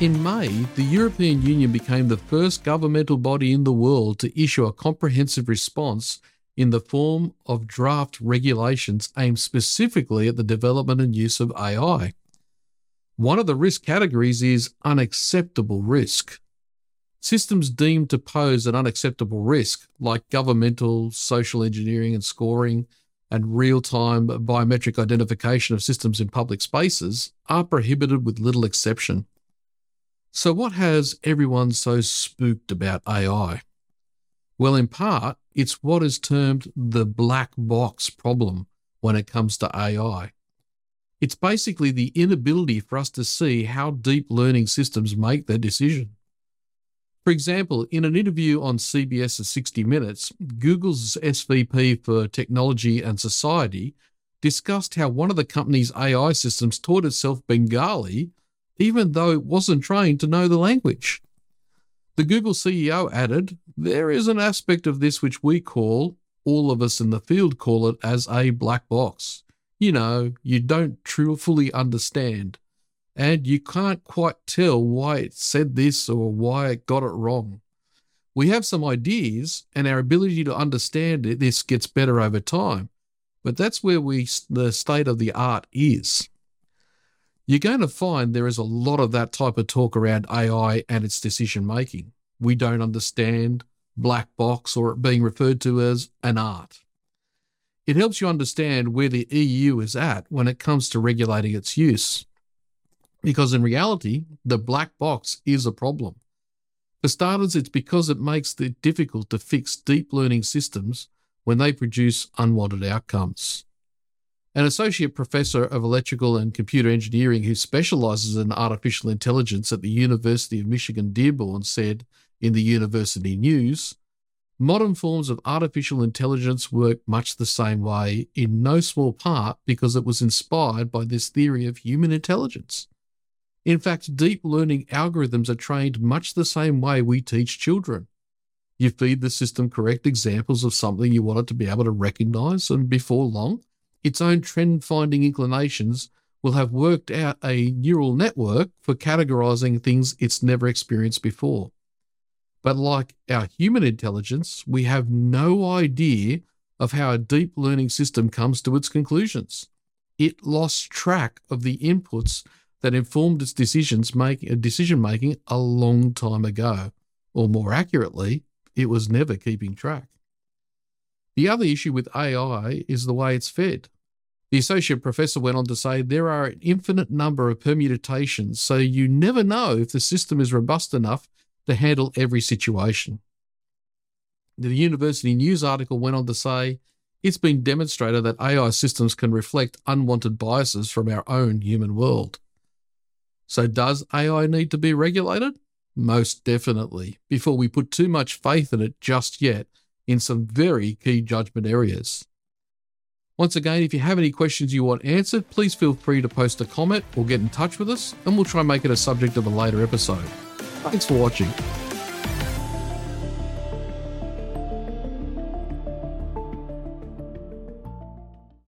In May, the European Union became the first governmental body in the world to issue a comprehensive response in the form of draft regulations aimed specifically at the development and use of AI. One of the risk categories is unacceptable risk. Systems deemed to pose an unacceptable risk, like governmental, social engineering and scoring, and real time biometric identification of systems in public spaces, are prohibited with little exception. So, what has everyone so spooked about AI? Well, in part, it's what is termed the black box problem when it comes to AI. It's basically the inability for us to see how deep learning systems make their decision. For example, in an interview on CBS's 60 Minutes, Google's SVP for Technology and Society discussed how one of the company's AI systems taught itself Bengali even though it wasn't trained to know the language. The Google CEO added, There is an aspect of this which we call, all of us in the field call it as a black box. You know, you don't truly fully understand, and you can't quite tell why it said this or why it got it wrong. We have some ideas, and our ability to understand it, this gets better over time, but that's where we the state of the art is you're going to find there is a lot of that type of talk around AI and its decision making. We don't understand black box or it being referred to as an art. It helps you understand where the EU is at when it comes to regulating its use. Because in reality, the black box is a problem. For starters, it's because it makes it difficult to fix deep learning systems when they produce unwanted outcomes. An associate professor of electrical and computer engineering who specializes in artificial intelligence at the University of Michigan Dearborn said in the University News Modern forms of artificial intelligence work much the same way, in no small part because it was inspired by this theory of human intelligence. In fact, deep learning algorithms are trained much the same way we teach children. You feed the system correct examples of something you want it to be able to recognize, and before long, its own trend finding inclinations will have worked out a neural network for categorizing things it's never experienced before. But like our human intelligence, we have no idea of how a deep learning system comes to its conclusions. It lost track of the inputs that informed its decisions making, decision making a long time ago, or more accurately, it was never keeping track. The other issue with AI is the way it's fed. The associate professor went on to say there are an infinite number of permutations, so you never know if the system is robust enough to handle every situation. The University News article went on to say it's been demonstrated that AI systems can reflect unwanted biases from our own human world. So, does AI need to be regulated? Most definitely, before we put too much faith in it just yet in some very key judgment areas. Once again, if you have any questions you want answered, please feel free to post a comment or get in touch with us, and we'll try and make it a subject of a later episode. Thanks for watching.